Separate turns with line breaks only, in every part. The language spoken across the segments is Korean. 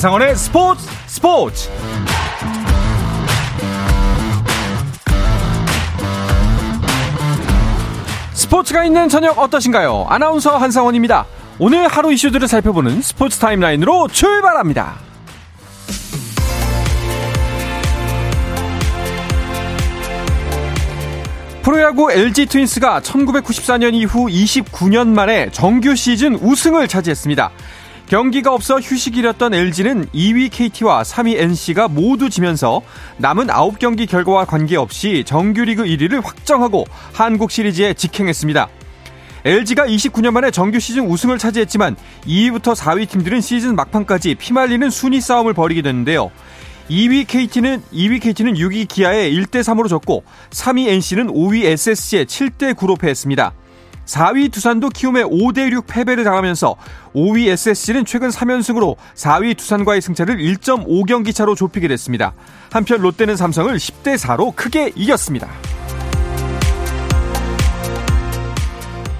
한상원의 스포츠 스포츠 스포츠가 있는 저녁 어떠신가요? 아나운서 한상원입니다. 오늘 하루 이슈들을 살펴보는 스포츠 타임라인으로 출발합니다. 프로야구 LG 트윈스가 1994년 이후 29년 만에 정규 시즌 우승을 차지했습니다. 경기가 없어 휴식이었던 LG는 2위 KT와 3위 NC가 모두 지면서 남은 9경기 결과와 관계없이 정규리그 1위를 확정하고 한국 시리즈에 직행했습니다. LG가 29년 만에 정규 시즌 우승을 차지했지만 2위부터 4위 팀들은 시즌 막판까지 피말리는 순위 싸움을 벌이게 됐는데요. 2위 KT는 2위 KT는 6위 기아에 1대 3으로 졌고 3위 NC는 5위 SSC에 7대 9로 패했습니다. 4위 두산도 키움에 5대6 패배를 당하면서 5위 SSC는 최근 3연승으로 4위 두산과의 승차를 1.5경기 차로 좁히게 됐습니다. 한편 롯데는 삼성을 10대4로 크게 이겼습니다.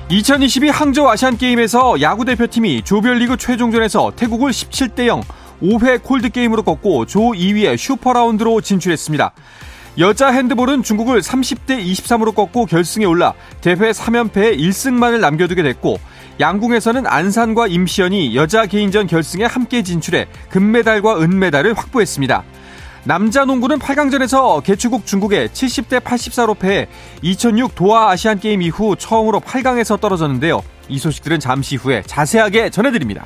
2022 항저우 아시안게임에서 야구대표팀이 조별리그 최종전에서 태국을 17대0 5회 콜드게임으로 꺾고 조 2위의 슈퍼라운드로 진출했습니다. 여자 핸드볼은 중국을 30대 23으로 꺾고 결승에 올라 대회 3연패에 1승만을 남겨두게 됐고 양궁에서는 안산과 임시연이 여자 개인전 결승에 함께 진출해 금메달과 은메달을 확보했습니다. 남자 농구는 8강전에서 개최국 중국에 70대 84로 패해 2006 도하 아시안 게임 이후 처음으로 8강에서 떨어졌는데요. 이 소식들은 잠시 후에 자세하게 전해드립니다.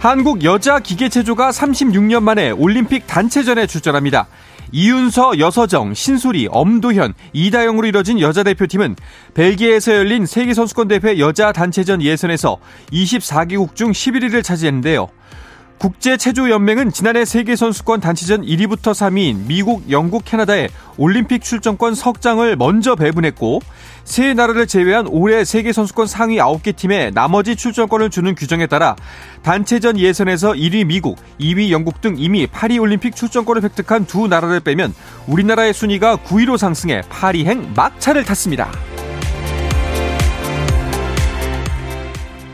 한국 여자 기계체조가 36년 만에 올림픽 단체전에 출전합니다. 이윤서, 여서정, 신수리, 엄도현, 이다영으로 이뤄진 여자 대표팀은 벨기에에서 열린 세계선수권대회 여자 단체전 예선에서 24개국 중 11위를 차지했는데요. 국제체조연맹은 지난해 세계선수권 단체전 1위부터 3위인 미국, 영국, 캐나다에 올림픽 출전권 석장을 먼저 배분했고 세 나라를 제외한 올해 세계선수권 상위 9개 팀에 나머지 출전권을 주는 규정에 따라 단체전 예선에서 1위 미국, 2위 영국 등 이미 파리 올림픽 출전권을 획득한 두 나라를 빼면 우리나라의 순위가 9위로 상승해 파리행 막차를 탔습니다.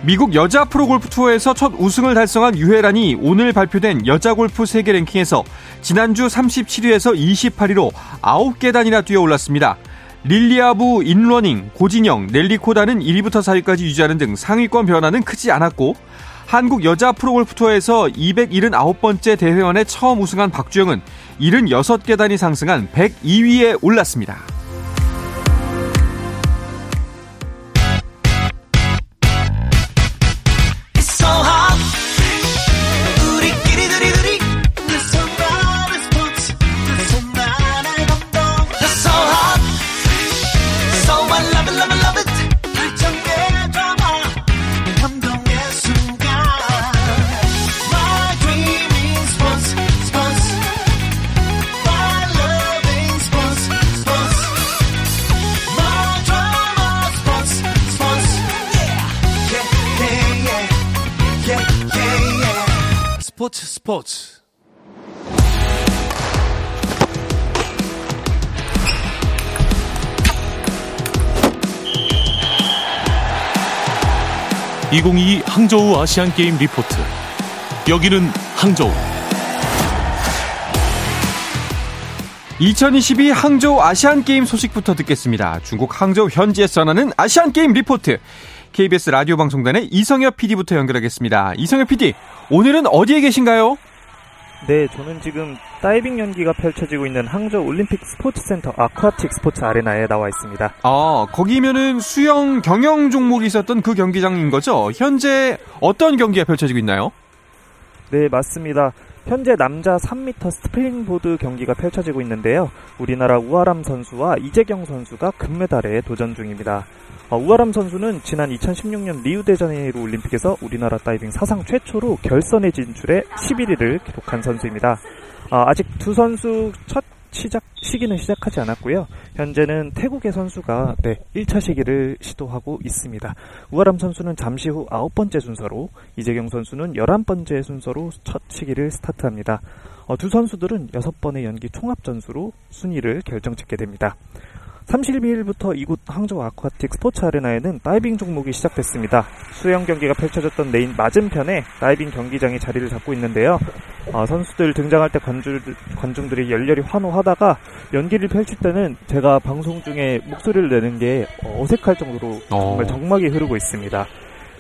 미국 여자 프로골프 투어에서 첫 우승을 달성한 유해란이 오늘 발표된 여자 골프 세계 랭킹에서 지난주 37위에서 28위로 9계단이나 뛰어 올랐습니다. 릴리아 부, 인뤄닝, 고진영, 넬리 코다는 1위부터 4위까지 유지하는 등 상위권 변화는 크지 않았고 한국 여자 프로골프 투어에서 279번째 대회원에 처음 우승한 박주영은 76계단이 상승한 102위에 올랐습니다.
스포츠 스포츠 (2022) 항저우 아시안게임 리포트 여기는 항저우
2022 항저우 아시안게임 소식부터 듣겠습니다. 중국 항저우 현지에서 전하는 아시안게임 리포트. KBS 라디오 방송단의 이성엽 PD부터 연결하겠습니다. 이성엽 PD, 오늘은 어디에 계신가요?
네, 저는 지금 다이빙 연기가 펼쳐지고 있는 항저우 올림픽 스포츠 센터 아쿠아틱 스포츠 아레나에 나와 있습니다.
아, 거기면은 수영 경영 종목이 있었던 그 경기장인 거죠? 현재 어떤 경기가 펼쳐지고 있나요?
네, 맞습니다. 현재 남자 3m 스프링보드 경기가 펼쳐지고 있는데요. 우리나라 우하람 선수와 이재경 선수가 금메달에 도전 중입니다. 어, 우하람 선수는 지난 2016년 리우데자네이루 올림픽에서 우리나라 다이빙 사상 최초로 결선에 진출해 11위를 기록한 선수입니다. 어, 아직 두 선수 첫 시작 시기는 시작하지 않았고요. 현재는 태국의 선수가 네, 1차 시기를 시도하고 있습니다. 우하람 선수는 잠시 후 아홉 번째 순서로 이재경 선수는 11번째 순서로 첫 시기를 스타트합니다. 어, 두 선수들은 여섯 번의 연기 총합 점수로 순위를 결정짓게 됩니다. 30일부터 이곳 항저우 아쿠아틱 스포츠 아레나에는 다이빙 종목이 시작됐습니다. 수영 경기가 펼쳐졌던 레인 맞은편에 다이빙 경기장이 자리를 잡고 있는데요. 아, 선수들 등장할 때 관중, 관중들이 열렬히 환호하다가 연기를 펼칠 때는 제가 방송 중에 목소리를 내는 게 어색할 정도로 정말
어.
정막이 흐르고 있습니다.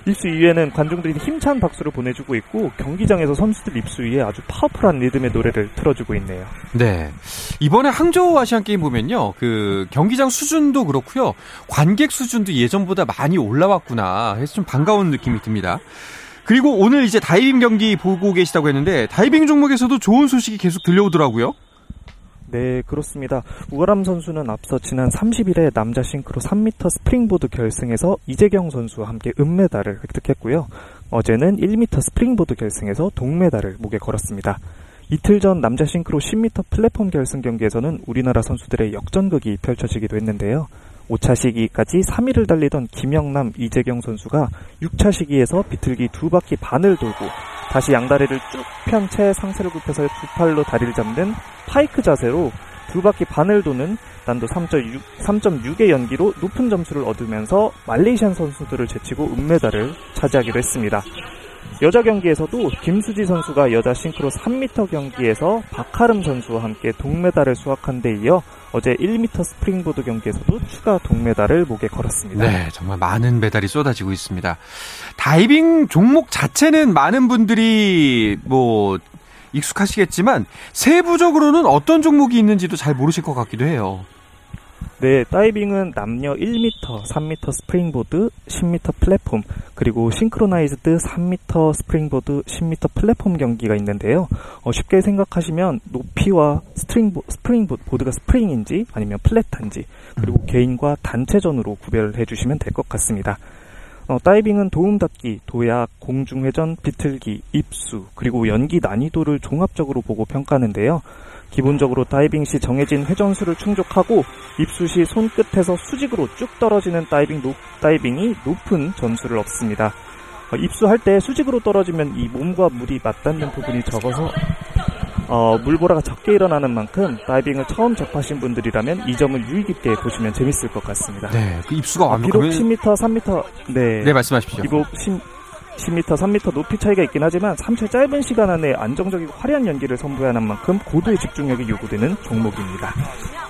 입수 위에는 관중들이 힘찬 박수를 보내주고 있고 경기장에서 선수들 입수 위에 아주 파워풀한 리듬의 노래를 틀어주고 있네요.
네. 이번에 항저우 아시안 게임 보면요. 그 경기장 수준도 그렇고요. 관객 수준도 예전보다 많이 올라왔구나 해서 좀 반가운 느낌이 듭니다. 그리고 오늘 이제 다이빙 경기 보고 계시다고 했는데 다이빙 종목에서도 좋은 소식이 계속 들려오더라고요.
네, 그렇습니다. 우하람 선수는 앞서 지난 30일에 남자 싱크로 3m 스프링보드 결승에서 이재경 선수와 함께 은메달을 획득했고요. 어제는 1m 스프링보드 결승에서 동메달을 목에 걸었습니다. 이틀 전 남자 싱크로 10m 플랫폼 결승 경기에서는 우리나라 선수들의 역전극이 펼쳐지기도 했는데요. 5차 시기까지 3위를 달리던 김영남, 이재경 선수가 6차 시기에서 비틀기 두 바퀴 반을 돌고 다시 양다리를 쭉 편 채 상체를 굽혀서 두 팔로 다리를 잡는 파이크 자세로 두 바퀴 반을 도는 난도 3.6, 3.6의 연기로 높은 점수를 얻으면서 말레이시아 선수들을 제치고 은메달을 차지하기도 했습니다. 여자 경기에서도 김수지 선수가 여자 싱크로 3m 경기에서 박하름 선수와 함께 동메달을 수확한 데 이어 어제 1m 스프링보드 경기에서도 추가 동메달을 목에 걸었습니다.
네, 정말 많은 메달이 쏟아지고 있습니다. 다이빙 종목 자체는 많은 분들이 뭐 익숙하시겠지만 세부적으로는 어떤 종목이 있는지도 잘 모르실 것 같기도 해요.
네, 다이빙은 남녀 1m, 3m 스프링보드, 10m 플랫폼, 그리고 싱크로나이즈드 3m 스프링보드, 10m 플랫폼 경기가 있는데요. 어, 쉽게 생각하시면 높이와 스프링보, 스프링보드가 스프링인지 아니면 flat한지, 그리고 개인과 단체전으로 구별해 주시면 될 것 같습니다. 어, 다이빙은 도움닫기, 도약, 공중회전, 비틀기, 입수, 그리고 연기 난이도를 종합적으로 보고 평가하는데요. 기본적으로 다이빙 시 정해진 회전수를 충족하고 입수 시 손끝에서 수직으로 쭉 떨어지는 다이빙 높, 다이빙이 높은 점수를 얻습니다. 어, 입수할 때 수직으로 떨어지면 이 몸과 물이 맞닿는 부분이 적어서 어, 물보라가 적게 일어나는 만큼 다이빙을 처음 접하신 분들이라면 이 점을 유의 깊게 보시면 재밌을 것 같습니다.
네, 그 입수가
어, 비록
완벽하면
10m, 3m, 네,
네, 말씀하십시오.
비록 10, 10m, 3m 높이 차이가 있긴 하지만 3초의 짧은 시간 안에 안정적이고 화려한 연기를 선보여야 하는 만큼 고도의 집중력이 요구되는 종목입니다.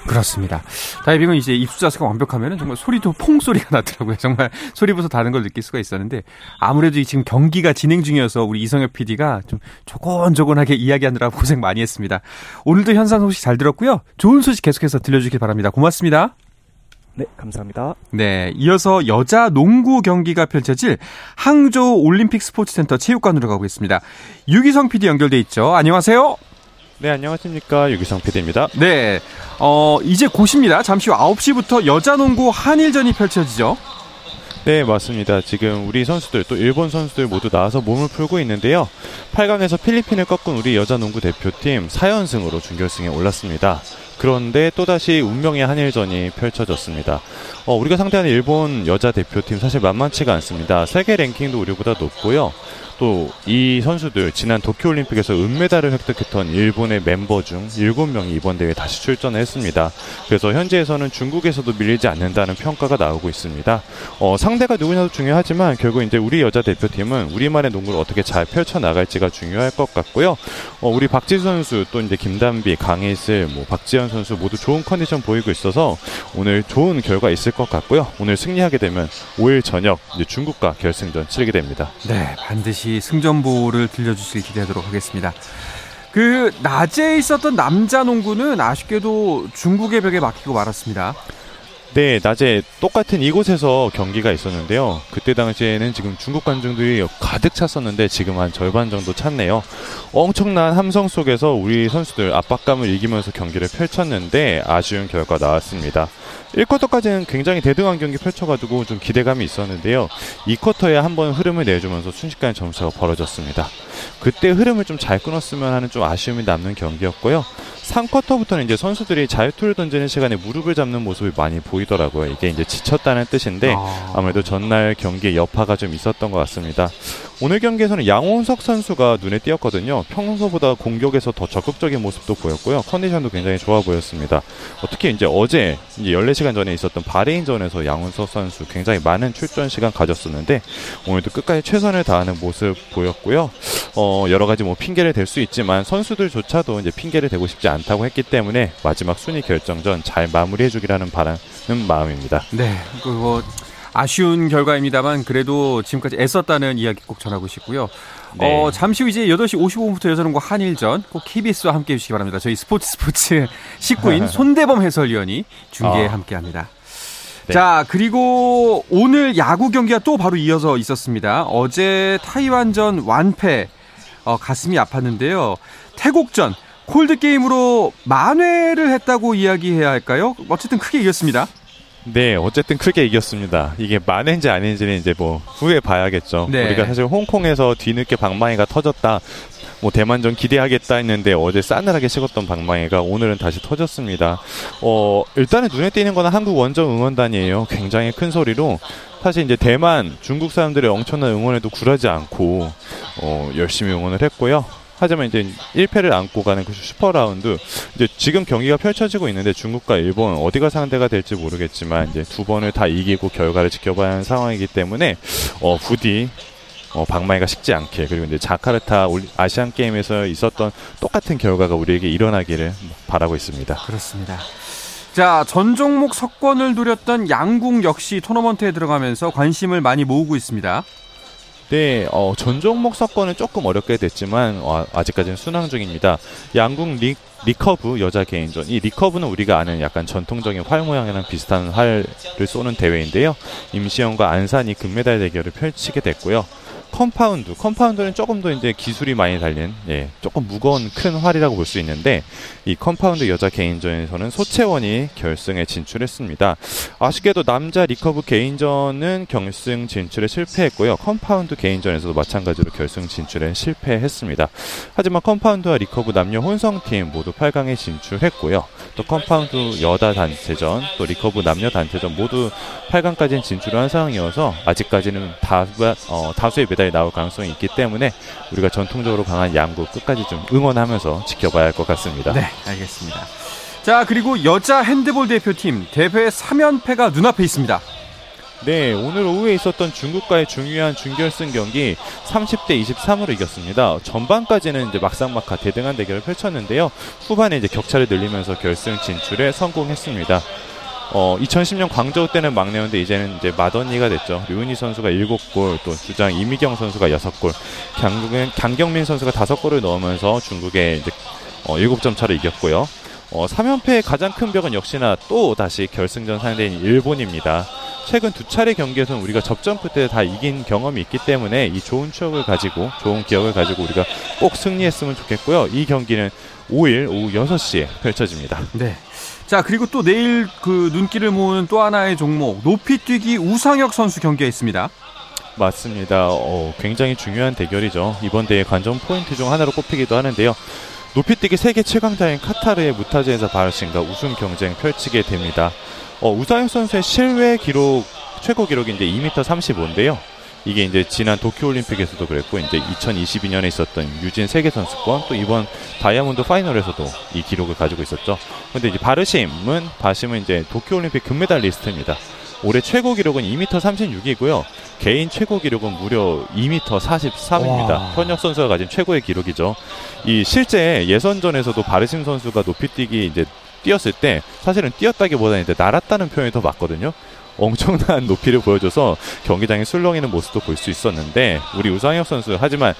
그렇습니다. 다이빙은 이제 입수 자세가 완벽하면 정말 소리도 퐁 소리가 나더라고요. 정말 소리부터 다른 걸 느낄 수가 있었는데 아무래도 이 지금 경기가 진행 중이어서 우리 이성엽 PD가 좀 조곤조곤하게 이야기하느라 고생 많이 했습니다. 오늘도 현상 소식 잘 들었고요. 좋은 소식 계속해서 들려주길 바랍니다. 고맙습니다.
네, 감사합니다.
네, 이어서 여자 농구 경기가 펼쳐질 항저우 올림픽 스포츠센터 체육관으로 가보겠습니다. 유기성 PD 연결돼 있죠. 안녕하세요.
네, 안녕하십니까. 유기성 PD입니다.
네, 어, 이제 곧입니다. 잠시 후 9시부터 여자 농구 한일전이 펼쳐지죠.
네, 맞습니다. 지금 우리 선수들 또 일본 선수들 모두 나와서 몸을 풀고 있는데요. 8강에서 필리핀을 꺾은 우리 여자 농구 대표팀 4연승으로 준결승에 올랐습니다. 그런데 또다시 운명의 한일전이 펼쳐졌습니다. 어, 우리가 상대하는 일본 여자 대표팀 사실 만만치가 않습니다. 세계 랭킹도 우리보다 높고요. 또 이 선수들 지난 도쿄올림픽에서 은메달을 획득했던 일본의 멤버 중 7명이 이번 대회에 다시 출전을 했습니다. 그래서 현재에서는 중국에서도 밀리지 않는다는 평가가 나오고 있습니다. 어, 상대가 누구냐도 중요하지만 결국 이제 우리 여자 대표팀은 우리만의 농구를 어떻게 잘 펼쳐 나갈지가 중요할 것 같고요. 어, 우리 박지수 선수 또 이제 김단비, 강희슬, 뭐 박지현 선수 모두 좋은 컨디션 보이고 있어서 오늘 좋은 결과 있을 것 같고요. 오늘 승리하게 되면 5일 저녁 중국과 결승전 치르게 됩니다.
네, 반드시 승전보를 들려주실 기대하도록 하겠습니다. 그 낮에 있었던 남자 농구는 아쉽게도 중국의 벽에 막히고 말았습니다.
네, 낮에 똑같은 이곳에서 경기가 있었는데요. 그때 당시에는 지금 중국 관중들이 가득 찼었는데 지금 한 절반 정도 찼네요. 엄청난 함성 속에서 우리 선수들 압박감을 이기면서 경기를 펼쳤는데 아쉬운 결과 나왔습니다. 1쿼터까지는 굉장히 대등한 경기 펼쳐가지고 좀 기대감이 있었는데요. 2쿼터에 한 번 흐름을 내주면서 순식간에 점수가 벌어졌습니다. 그때 흐름을 좀 잘 끊었으면 하는 좀 아쉬움이 남는 경기였고요. 3쿼터부터는 이제 선수들이 자유투를 던지는 시간에 무릎을 잡는 모습이 많이 보이더라고요. 이게 이제 지쳤다는 뜻인데
아.
아무래도 전날 경기에 여파가 좀 있었던 것 같습니다. 오늘 경기에서는 양홍석 선수가 눈에 띄었거든요. 평소보다 공격에서 더 적극적인 모습도 보였고요. 컨디션도 굉장히 좋아 보였습니다. 어, 특히 이제 어제 이제 14시간 전에 있었던 바레인전에서 양홍석 선수 굉장히 많은 출전 시간 가졌었는데 오늘도 끝까지 최선을 다하는 모습 보였고요. 어, 여러 가지 뭐 핑계를 댈 수 있지만 선수들조차도 이제 핑계를 대고 싶지 않 다고 했기 때문에 마지막 순위 결정전 잘 마무리해 주기라는 바라는 마음입니다.
네, 그뭐 아쉬운 결과입니다만 그래도 지금까지 애썼다는 이야기 꼭 전하고 싶고요.
네.
어, 잠시 후 이제 8시 55분부터 여자농구 한일전 꼭 KBS와 함께 해주시기 바랍니다. 저희 스포츠 스포츠 식구인 손대범 해설위원이 중계에
아.
함께 합니다.
네.
자, 그리고 오늘 야구 경기가 또 바로 이어서 있었습니다. 어제 타이완전 완패, 어, 가슴이 아팠는데요. 태국전, 콜드 게임으로 만회를 했다고 이야기해야 할까요? 어쨌든 크게 이겼습니다.
네, 어쨌든 크게 이겼습니다. 이게 만회인지 아닌지는 이제 뭐 후에 봐야겠죠.
네.
우리가 사실 홍콩에서 뒤늦게 방망이가 터졌다. 뭐 대만전 기대하겠다 했는데 어제 싸늘하게 식었던 방망이가 오늘은 다시 터졌습니다. 어, 일단은 눈에 띄는 거는 한국 원정 응원단이에요. 굉장히 큰 소리로 사실 이제 대만, 중국 사람들의 엄청난 응원에도 굴하지 않고 어, 열심히 응원을 했고요. 하지만 이제 1패를 안고 가는 그 슈퍼 라운드 이제 지금 경기가 펼쳐지고 있는데 중국과 일본 어디가 상대가 될지 모르겠지만 이제 두 번을 다 이기고 결과를 지켜봐야 하는 상황이기 때문에 어 부디 어 방망이가 식지 않게 그리고 이제 자카르타 아시안 게임에서 있었던 똑같은 결과가 우리에게 일어나기를 바라고 있습니다.
그렇습니다. 자, 전 종목 석권을 누렸던 양궁 역시 토너먼트에 들어가면서 관심을 많이 모으고 있습니다.
네, 어, 전 종목 사건은 조금 어렵게 됐지만 어, 아직까지는 순항 중입니다. 양궁 리, 리커브 여자 개인전. 이 리커브는 우리가 아는 약간 전통적인 활 모양이랑 비슷한 활을 쏘는 대회인데요. 임시현과 안산이 금메달 대결을 펼치게 됐고요. 컴파운드, 컴파운드는 조금 더 이제 기술이 많이 달린, 예, 조금 무거운 큰 활이라고 볼 수 있는데, 이 컴파운드 여자 개인전에서는 소채원이 결승에 진출했습니다. 아쉽게도 남자 리커브 개인전은 결승 진출에 실패했고요. 컴파운드 개인전에서도 마찬가지로 결승 진출에 실패했습니다. 하지만 컴파운드와 리커브 남녀 혼성팀 모두 8강에 진출했고요. 또 컴파운드 여자 단체전, 또 리커브 남녀 단체전 모두 8강까지는 진출한 상황이어서 아직까지는 다, 어, 다수의 메달 이 나올 가능성이 있기 때문에 우리가 전통적으로 강한 양궁 끝까지 좀 응원하면서 지켜봐야 할 것 같습니다.
네, 알겠습니다. 자, 그리고 여자 핸드볼 대표팀 대회 3연패가 눈앞에 있습니다.
네, 오늘 오후에 있었던 중국과의 중요한 준결승 경기 30대 23으로 이겼습니다. 전반까지는 이제 막상막하 대등한 대결을 펼쳤는데요. 후반에 이제 격차를 늘리면서 결승 진출에 성공했습니다. 어, 2010년 광저우 때는 막내였는데 이제는 이제 마더니가 됐죠. 류은희 선수가 7골, 또 주장 이미경 선수가 6골, 강국은 강경민 선수가 5골을 넣으면서 중국의 이제 어, 7점 차로 이겼고요. 어, 3연패의 가장 큰 벽은 역시나 또 다시 결승전 상대인 일본입니다. 최근 두 차례 경기에서는 우리가 접점프 때 다 이긴 경험이 있기 때문에 이 좋은 추억을 가지고 좋은 기억을 가지고 우리가 꼭 승리했으면 좋겠고요. 이 경기는 5일 오후 6시에 펼쳐집니다.
네. 자, 그리고 또 내일 그 눈길을 모으는 또 하나의 종목, 높이뛰기 우상혁 선수 경기가 있습니다.
맞습니다. 어, 굉장히 중요한 대결이죠. 이번 대회 관전 포인트 중 하나로 꼽히기도 하는데요. 높이뛰기 세계 최강자인 카타르의 무타즈에서 바르신과 우승 경쟁 펼치게 됩니다. 어, 우상혁 선수의 실외 기록 최고 기록이 이제 2m 35인데요. 이게 이제 지난 도쿄올림픽에서도 그랬고 이제 2022년에 있었던 유진 세계 선수권 또 이번 다이아몬드 파이널에서도 이 기록을 가지고 있었죠. 근데 이제 바르심은 바심은 이제 도쿄올림픽 금메달 리스트입니다. 올해 최고 기록은 2m 36이고요. 개인 최고 기록은 무려 2m 43입니다.
와.
현역 선수가 가진 최고의 기록이죠. 이 실제 예선전에서도 바르심 선수가 높이뛰기 이제 뛰었을 때 사실은 뛰었다기보다는 이제 날았다는 표현이 더 맞거든요. 엄청난 높이를 보여줘서 경기장에 술렁이는 모습도 볼 수 있었는데 우리 우상혁 선수 하지만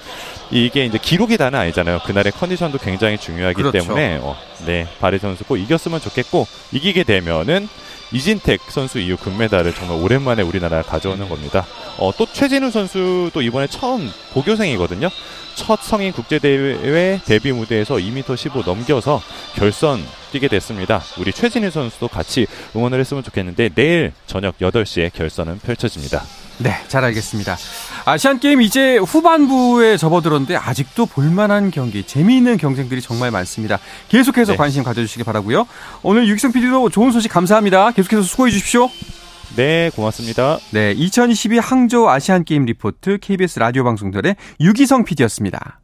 이게 이제 기록이 다는 아니잖아요. 그날의 컨디션도 굉장히 중요하기
그렇죠.
때문에 어, 네 바리 선수 꼭 이겼으면 좋겠고 이기게 되면은 이진택 선수 이후 금메달을 정말 오랜만에 우리나라가 가져오는 겁니다. 어, 또 최진우 선수도 이번에 처음 보교생이거든요. 첫 성인 국제대회 데뷔 무대에서 2m 15 넘겨서 결선 뛰게 됐습니다. 우리 최진우 선수도 같이 응원을 했으면 좋겠는데 내일 저녁 8시에 결선은 펼쳐집니다.
네, 잘 알겠습니다. 아시안 게임 이제 후반부에 접어들었는데 아직도 볼만한 경기, 재미있는 경쟁들이 정말 많습니다. 계속해서 네. 관심 가져주시기 바라고요. 오늘 유기성 PD도 좋은 소식 감사합니다. 계속해서 수고해 주십시오.
네, 고맙습니다.
네, 2022 항저우 아시안 게임 리포트 KBS 라디오 방송단의 유기성 PD였습니다.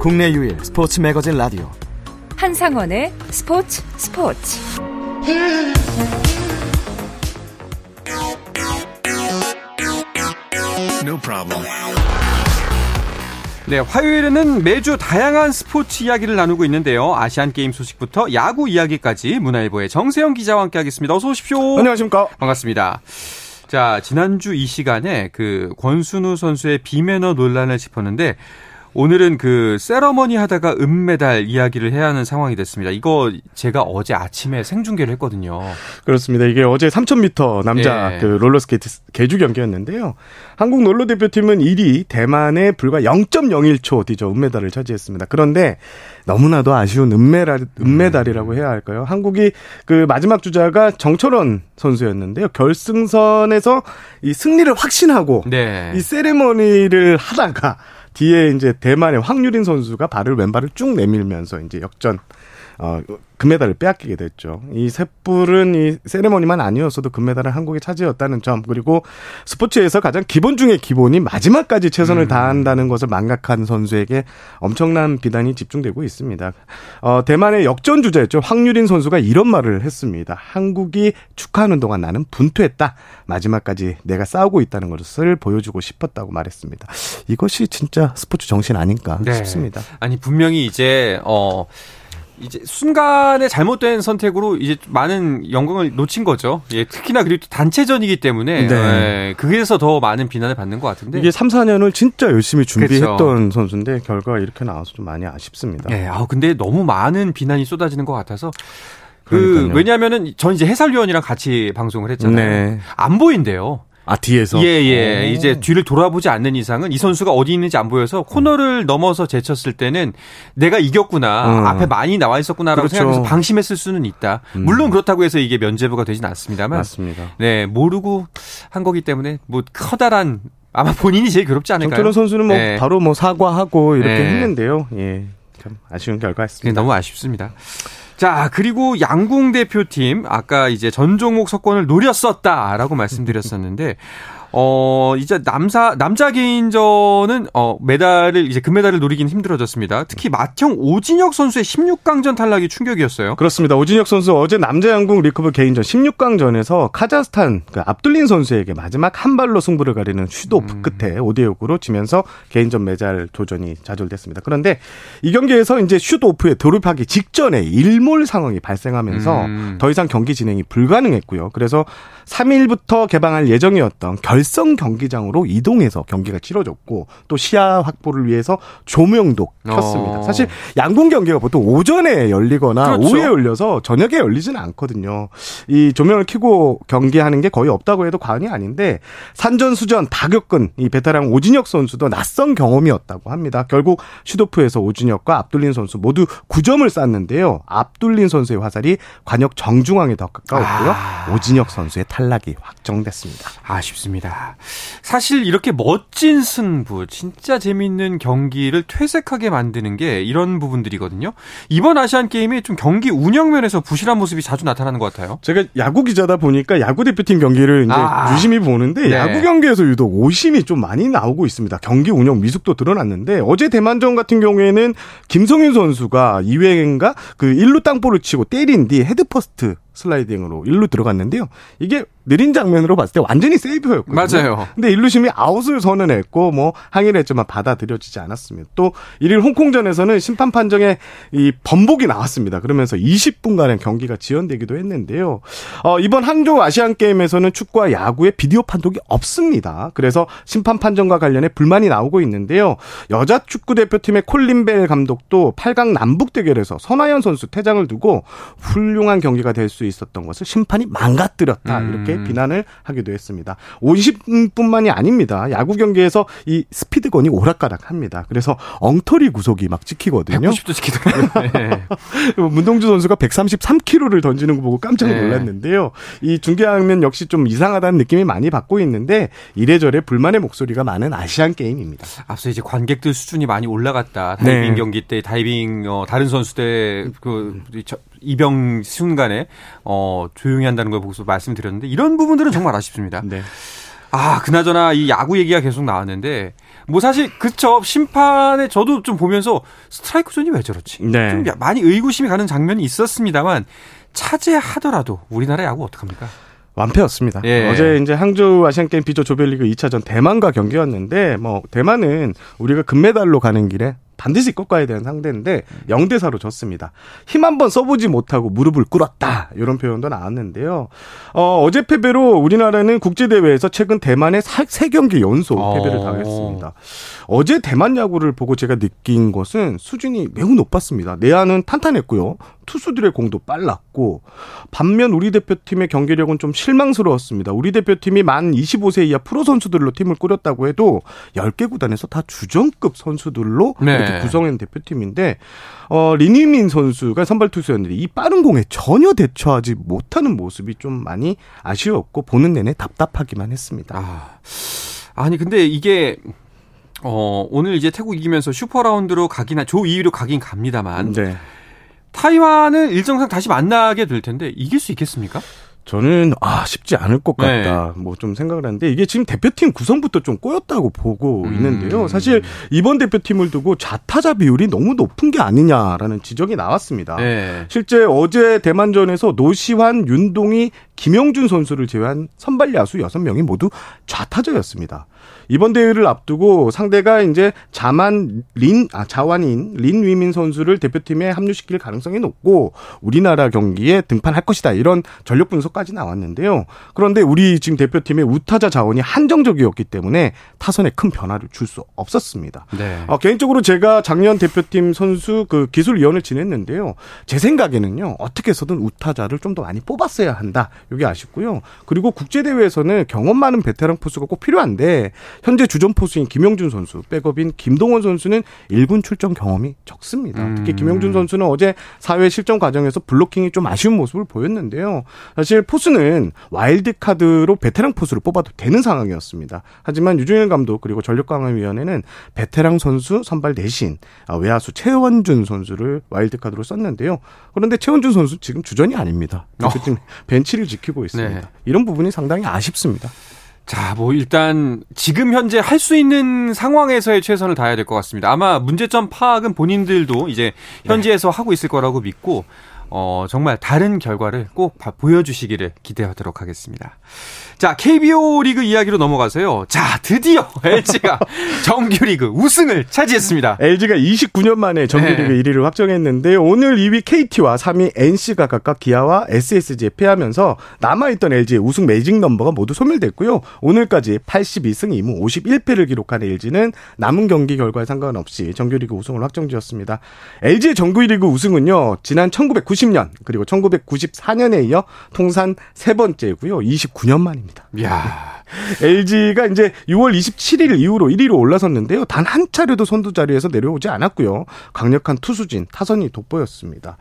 국내 유일 스포츠 매거진 라디오
한상원의 스포츠 스포츠
No 네, 화요일에는 매주 다양한 스포츠 이야기를 나누고 있는데요. 아시안 게임 소식부터 야구 이야기까지 문화일보의 정세영 기자와 함께 하겠습니다. 어서 오십시오.
안녕하십니까?
반갑습니다. 자, 지난주 이 시간에 그 권순우 선수의 비매너 논란을 짚었는데 오늘은 그 세리머니 하다가 은메달 이야기를 해야 하는 상황이 됐습니다. 이거 제가 어제 아침에 생중계를 했거든요.
그렇습니다. 이게 어제 3000m 남자 네. 그 롤러스케이트 계주 경기였는데요. 한국 롤러 대표팀은 1위 대만에 불과 0.01초 뒤져 은메달을 차지했습니다. 그런데 너무나도 아쉬운 은메달 은메달이라고 해야 할까요? 한국이 그 마지막 주자가 정철원 선수였는데요. 결승선에서 이 승리를 확신하고 네. 이 세레머니를 하다가 뒤에 이제 대만의 황유린 선수가 발을 왼발을 쭉 내밀면서 이제 역전 어, 금메달을 빼앗기게 됐죠. 이 셋불은 이 세레머니만 아니었어도 금메달을 한국이 차지했다는 점 그리고 스포츠에서 가장 기본 중의 기본이 마지막까지 최선을 음. 다한다는 것을 망각한 선수에게 엄청난 비난이 집중되고 있습니다. 어, 대만의 역전 주자였죠. 황유린 선수가 이런 말을 했습니다. 한국이 축하하는 동안 나는 분투했다. 마지막까지 내가 싸우고 있다는 것을 보여주고 싶었다고 말했습니다. 이것이 진짜 스포츠 정신 아닌가 네. 싶습니다.
아니 분명히 이제 어 이제 순간에 잘못된 선택으로 이제 많은 영광을 놓친 거죠. 예, 특히나 그리고 단체전이기 때문에 네. 예, 그래서 더 많은 비난을 받는 것 같은데
이게 3, 4년을 진짜 열심히 준비했던 그렇죠. 선수인데 결과가 이렇게 나와서 좀 많이 아쉽습니다.
예, 아 근데 너무 많은 비난이 쏟아지는 것 같아서 그 왜냐하면은 전 이제 해설위원이랑 같이 방송을 했잖아요. 네. 안 보인대요.
아 뒤에서
예 예. 이제 뒤를 돌아보지 않는 이상은 이 선수가 어디 있는지 안 보여서 코너를 넘어서 제쳤을 때는 내가 이겼구나 음. 앞에 많이 나와 있었구나라고 그렇죠. 생각해서 방심했을 수는 있다. 음. 물론 그렇다고 해서 이게 면제부가 되진 않습니다만
맞습니다.
네 모르고 한 거기 때문에 뭐 커다란 아마 본인이 제일 괴롭지 않을까요?
정철원 선수는 뭐 네. 바로 뭐 사과하고 이렇게 네. 했는데요. 예. 참 아쉬운 결과였습니다.
너무 아쉽습니다. 자, 그리고 양궁 대표팀 아까 이제 전 종목 석권을 노렸었다라고 말씀드렸었는데 어, 이제 남사, 남자 개인전은, 어, 메달을, 이제 금메달을 노리긴 힘들어졌습니다. 특히 맏형 오진혁 선수의 16강전 탈락이 충격이었어요.
그렇습니다. 오진혁 선수 어제 남자 양궁 리커브 개인전 16강전에서 카자흐스탄 그 압둘린 선수에게 마지막 한 발로 승부를 가리는 슛오프 음. 끝에 5대6으로 지면서 개인전 메달 도전이 좌절됐습니다. 그런데 이 경기에서 이제 슈도프에 돌입하기 직전에 일몰 상황이 발생하면서 음. 더 이상 경기 진행이 불가능했고요. 그래서 3일부터 개방할 예정이었던 결성 경기장으로 이동해서 경기가 치러졌고 또 시야 확보를 위해서 조명도 켰습니다. 어. 사실 양궁 경기가 보통 오전에 열리거나 그렇죠. 오후에 열려서 저녁에 열리지는 않거든요. 이 조명을 켜고 경기하는 게 거의 없다고 해도 과언이 아닌데 산전수전 다 겪은 이 베테랑 오진혁 선수도 낯선 경험이었다고 합니다. 결국 슈도프에서 오진혁과 압둘린 선수 모두 9점을 쌌는데요. 압둘린 선수의 화살이 관역 정중앙에 더 가까웠고요. 아. 오진혁 선수의 탈락이 확정됐습니다.
아쉽습니다. 사실 이렇게 멋진 승부, 진짜 재밌는 경기를 퇴색하게 만드는 게 이런 부분들이거든요. 이번 아시안 게임이 좀 경기 운영면에서 부실한 모습이 자주 나타나는 것 같아요.
제가 야구 기자다 보니까 야구 대표팀 경기를 이제 아. 유심히 보는데 네. 야구 경기에서 유독 오심이 좀 많이 나오고 있습니다. 경기 운영 미숙도 드러났는데 어제 대만전 같은 경우에는 김성윤 선수가 2회인가 그 1루 땅볼을 치고 때린 뒤 헤드퍼스트 슬라이딩으로 일루 들어갔는데요. 이게 느린 장면으로 봤을 때 완전히 세이브였거든요.
맞아요.
근데 일루심이 아웃을 선언했고 뭐 항의를 했지만 받아들여지지 않았습니다. 또 1일 홍콩전에서는 심판 판정에 이 번복이 나왔습니다. 그러면서 20분간의 경기가 지연되기도 했는데요. 어, 이번 항저우 아시안 게임에서는 축구와 야구의 비디오 판독이 없습니다. 그래서 심판 판정과 관련해 불만이 나오고 있는데요. 여자 축구 대표팀의 콜린 벨 감독도 8강 남북 대결에서 선화연 선수 퇴장을 두고 훌륭한 경기가 될수 수 있었던 것을 심판이 망가뜨렸다. 음. 이렇게 비난을 하기도 했습니다. 50분만이 아닙니다. 야구 경기에서 이 스피드건이 오락가락합니다. 그래서 엉터리 구속이 막 찍히거든요.
190도 찍히더라고요. 네.
문동주 선수가 133km를 던지는 거 보고 깜짝 네. 놀랐는데요. 네. 이 중계하면 역시 좀 이상하다는 느낌이 많이 받고 있는데 이래저래 불만의 목소리가 많은 아시안 게임입니다.
앞서 이제 관객들 수준이 많이 올라갔다. 다이빙 네. 경기 때 다이빙 어, 다른 선수들 그 이병 순간에 어 조용히 한다는 걸 보고서 말씀드렸는데 이런 부분들은 정말 아쉽습니다. 네. 아, 그나저나 이 야구 얘기가 계속 나왔는데 뭐 사실 그쵸 심판에 저도 좀 보면서 스트라이크 존이 왜 저렇지? 네. 좀 많이 의구심이 가는 장면이 있었습니다만 차치하더라도 우리나라 야구 어떡합니까?
완패였습니다. 예. 어제 이제 항저우 아시안 게임 B조 조별리그 2차전 대만과 경기였는데 뭐 대만은 우리가 금메달로 가는 길에 반드시 꺾어야 되는 상대인데 0대 4로 졌습니다. 힘 한번 써보지 못하고 무릎을 꿇었다 이런 표현도 나왔는데요. 어, 어제 패배로 우리나라는 국제 대회에서 최근 대만에 3경기 연속 패배를 어. 당했습니다. 어제 대만 야구를 보고 제가 느낀 것은 수준이 매우 높았습니다. 내야는 탄탄했고요. 투수들의 공도 빨랐고 반면 우리 대표팀의 경기력은 좀 실망스러웠습니다. 우리 대표팀이 만 25세 이하 프로 선수들로 팀을 꾸렸다고 해도 10개 구단에서 다 주전급 선수들로 네. 이렇게 구성한 대표팀인데 어 리니민 선수가 선발 투수였는데 이 빠른 공에 전혀 대처하지 못하는 모습이 좀 많이 아쉬웠고 보는 내내 답답하기만 했습니다. 아.
아니 근데 이게 어, 오늘 이제 태국 이기면서 슈퍼라운드로 가긴, 조 2위로 가긴 갑니다만. 네. 타이완은 일정상 다시 만나게 될 텐데, 이길 수 있겠습니까?
저는 아 쉽지 않을 것 같다. 네. 뭐좀 생각을 하는데 이게 지금 대표팀 구성부터 좀 꼬였다고 보고 음. 있는데요. 사실 이번 대표팀을 두고 좌타자 비율이 너무 높은 게 아니냐라는 지적이 나왔습니다. 네. 실제 어제 대만전에서 노시환, 윤동희, 김영준 선수를 제외한 선발 야수 6명이 모두 좌타자였습니다. 이번 대회를 앞두고 상대가 이제 자만 린, 아, 자완인 린 위민 선수를 대표팀에 합류시킬 가능성이 높고 우리나라 경기에 등판할 것이다. 이런 전력 분석까지 나왔는데요. 그런데 우리 지금 대표팀의 우타자 자원이 한정적이었기 때문에 타선에 큰 변화를 줄 수 없었습니다. 네. 어, 개인적으로 제가 작년 대표팀 선수 그 기술위원을 지냈는데요. 제 생각에는요. 어떻게 해서든 우타자를 좀 더 많이 뽑았어야 한다. 이게 아쉽고요. 그리고 국제대회에서는 경험 많은 베테랑 포수가 꼭 필요한데 현재 주전 포수인 김형준 선수, 백업인 김동원 선수는 1군 출전 경험이 적습니다. 음. 특히 김형준 선수는 어제 4회 실점 과정에서 블로킹이 좀 아쉬운 모습을 보였는데요. 사실 포수는 와일드 카드로 베테랑 포수를 뽑아도 되는 상황이었습니다. 하지만 류중일 감독 그리고 전력강화위원회는 베테랑 선수 선발 대신 외야수 최원준 선수를 와일드 카드로 썼는데요. 그런데 최원준 선수 지금 주전이 아닙니다. 어. 지금 벤치를 지키고 있습니다. 네. 이런 부분이 상당히 아쉽습니다.
자, 뭐 일단 지금 현재 할 수 있는 상황에서의 최선을 다해야 될 것 같습니다. 아마 문제점 파악은 본인들도 이제 현지에서 네. 하고 있을 거라고 믿고 어, 정말 다른 결과를 꼭 보여주시기를 기대하도록 하겠습니다. 자, KBO 리그 이야기로 넘어가서요. 자, 드디어 LG가 정규리그 우승을 차지했습니다.
LG가 29년 만에 정규리그 네. 1위를 확정했는데 오늘 2위 KT와 3위 NC가 각각 기아와 SSG에 패하면서 남아있던 LG의 우승 매직 넘버가 모두 소멸됐고요. 오늘까지 82승 2무 51패를 기록한 LG는 남은 경기 결과에 상관없이 정규리그 우승을 확정지었습니다. LG의 정규리그 우승은요. 지난 1990년 그리고 1994년에 이어 통산 세 번째고요. 29년 만입니다. 야 LG가 이제 6월 27일 이후로 1위로 올라섰는데요. 단 한 차례도 선두 자리에서 내려오지 않았고요. 강력한 투수진, 타선이 돋보였습니다.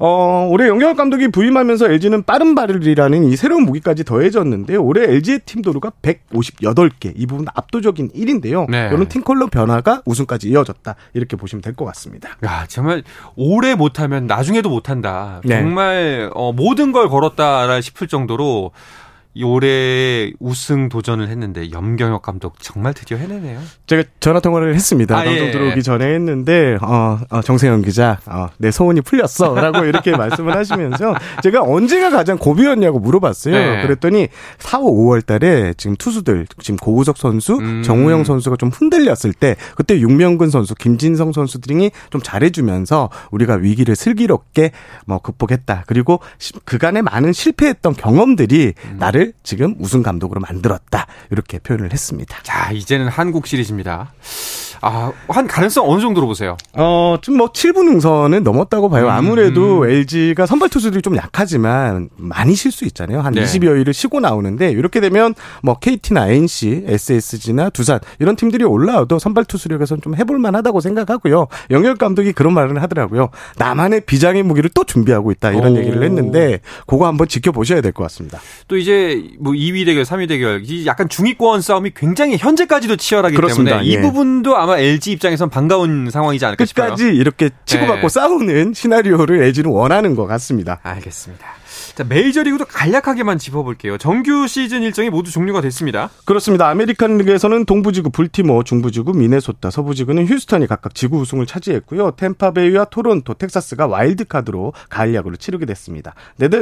어, 올해 영경혁 감독이 부임하면서 LG는 빠른 발을이라는 이 새로운 무기까지 더해졌는데요. 올해 LG의 팀 도루가 158개, 이 부분 압도적인 1인데요. 네. 이런 팀 컬러 변화가 우승까지 이어졌다. 이렇게 보시면 될 것 같습니다.
야, 정말 올해 못하면 나중에도 못한다. 네. 정말 어, 모든 걸 걸었다 싶을 정도로 올해 우승 도전을 했는데 염경엽 감독 정말 드디어 해내네요.
제가 전화 통화를 했습니다. 아, 방송 예. 들어오기 전에 했는데 어, 어 정세영 기자, 어, 내 소원이 풀렸어라고 이렇게 말씀을 하시면서 제가 언제가 가장 고비였냐고 물어봤어요. 네. 그랬더니 4, 5, 5월달에 지금 투수들 지금 고우석 선수, 음. 정우영 선수가 좀 흔들렸을 때 그때 육명근 선수, 김진성 선수 들이 좀 잘해주면서 우리가 위기를 슬기롭게 뭐 극복했다. 그리고 그간에 많은 실패했던 경험들이 음. 나를 감독을 지금 우승 감독으로 만들었다. 이렇게 표현을 했습니다.
자, 이제는 한국 시리즈입니다. 아, 한 가능성 어느 정도로 보세요?
어, 좀 뭐 7분 능선은 넘었다고 봐요. 아무래도 음. LG가 선발 투수들이 좀 약하지만 많이 쉴 수 있잖아요. 한 네. 20여일을 쉬고 나오는데 이렇게 되면 뭐 KT나 NC, SSG나 두산 이런 팀들이 올라와도 선발 투수력에서는 좀 해볼 만하다고 생각하고요. 영열 감독이 그런 말을 하더라고요. 나만의 비장의 무기를 또 준비하고 있다 이런 오. 얘기를 했는데 그거 한번 지켜보셔야 될 것 같습니다.
또 이제 뭐 2위 대결, 3위 대결 약간 중위권 싸움이 굉장히 현재까지도 치열하기 그렇습니다. 때문에 이 예. 부분도 아마 LG 입장에선 반가운 상황이지 않을까
싶어요. 끝까지 이렇게 치고받고 네. 싸우는 시나리오를 LG는 원하는 것 같습니다.
알겠습니다. 자, 메이저리그도 간략하게만 짚어볼게요. 정규 시즌 일정이 모두 종료가 됐습니다.
그렇습니다. 아메리칸 리그에서는 동부지구 볼티모어, 중부지구 미네소타, 서부지구는 휴스턴이 각각 지구 우승을 차지했고요. 탬파베이와 토론토, 텍사스가 와일드카드로 야구를 치르게 됐습니다.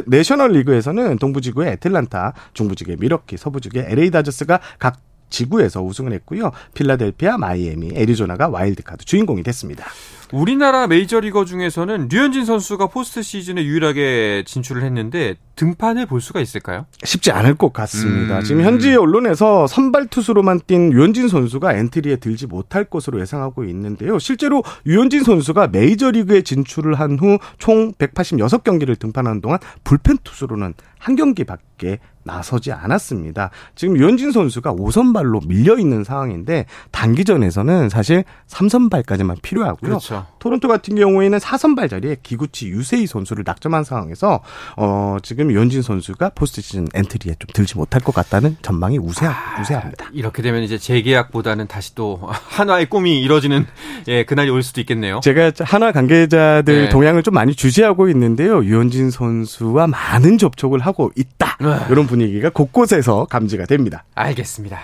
내셔널 리그에서는 동부지구의 애틀란타, 중부지구의 밀워키, 서부지구의 LA 다저스가 각 지구에서 우승을 했고요. 필라델피아, 마이애미, 애리조나가 와일드카드 주인공이 됐습니다.
우리나라 메이저리거 중에서는 류현진 선수가 포스트 시즌에 유일하게 진출을 했는데 등판을 볼 수가 있을까요?
쉽지 않을 것 같습니다. 음. 지금 현지 언론에서 선발 투수로만 뛴 류현진 선수가 엔트리에 들지 못할 것으로 예상하고 있는데요. 실제로 류현진 선수가 메이저리그에 진출을 한 후 총 186경기를 등판하는 동안 불펜 투수로는 한 경기밖에 나서지 않았습니다. 지금 류현진 선수가 5선발로 밀려 있는 상황인데 단기전에서는 사실 3선발까지만 필요하고요. 그렇죠. 토론토 같은 경우에는 4선발 자리에 기쿠치 유세이 선수를 낙점한 상황에서 어 지금 류현진 선수가 포스트 시즌 엔트리에 좀 들지 못할 것 같다는 전망이 우세하, 아, 우세합니다.
이렇게 되면 이제 재계약보다는 다시 또 한화의 꿈이 이뤄지는 예, 그날이 올 수도 있겠네요.
제가 한화 관계자들 네. 동향을 좀 많이 주시하고 있는데요. 류현진 선수와 많은 접촉을 하고 있다. 네. 이런 분위기가 곳곳에서 감지가 됩니다.
알겠습니다.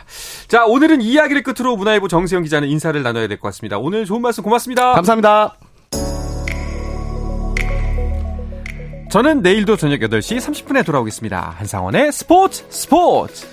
자, 오늘은 이야기를 끝으로 문화일보 정세영 기자는 인사를 나눠야 될 것 같습니다. 오늘 좋은 말씀 고맙습니다.
감사합니다.
저는 내일도 저녁 8시 30분에 돌아오겠습니다. 한상원의 스포츠 스포츠!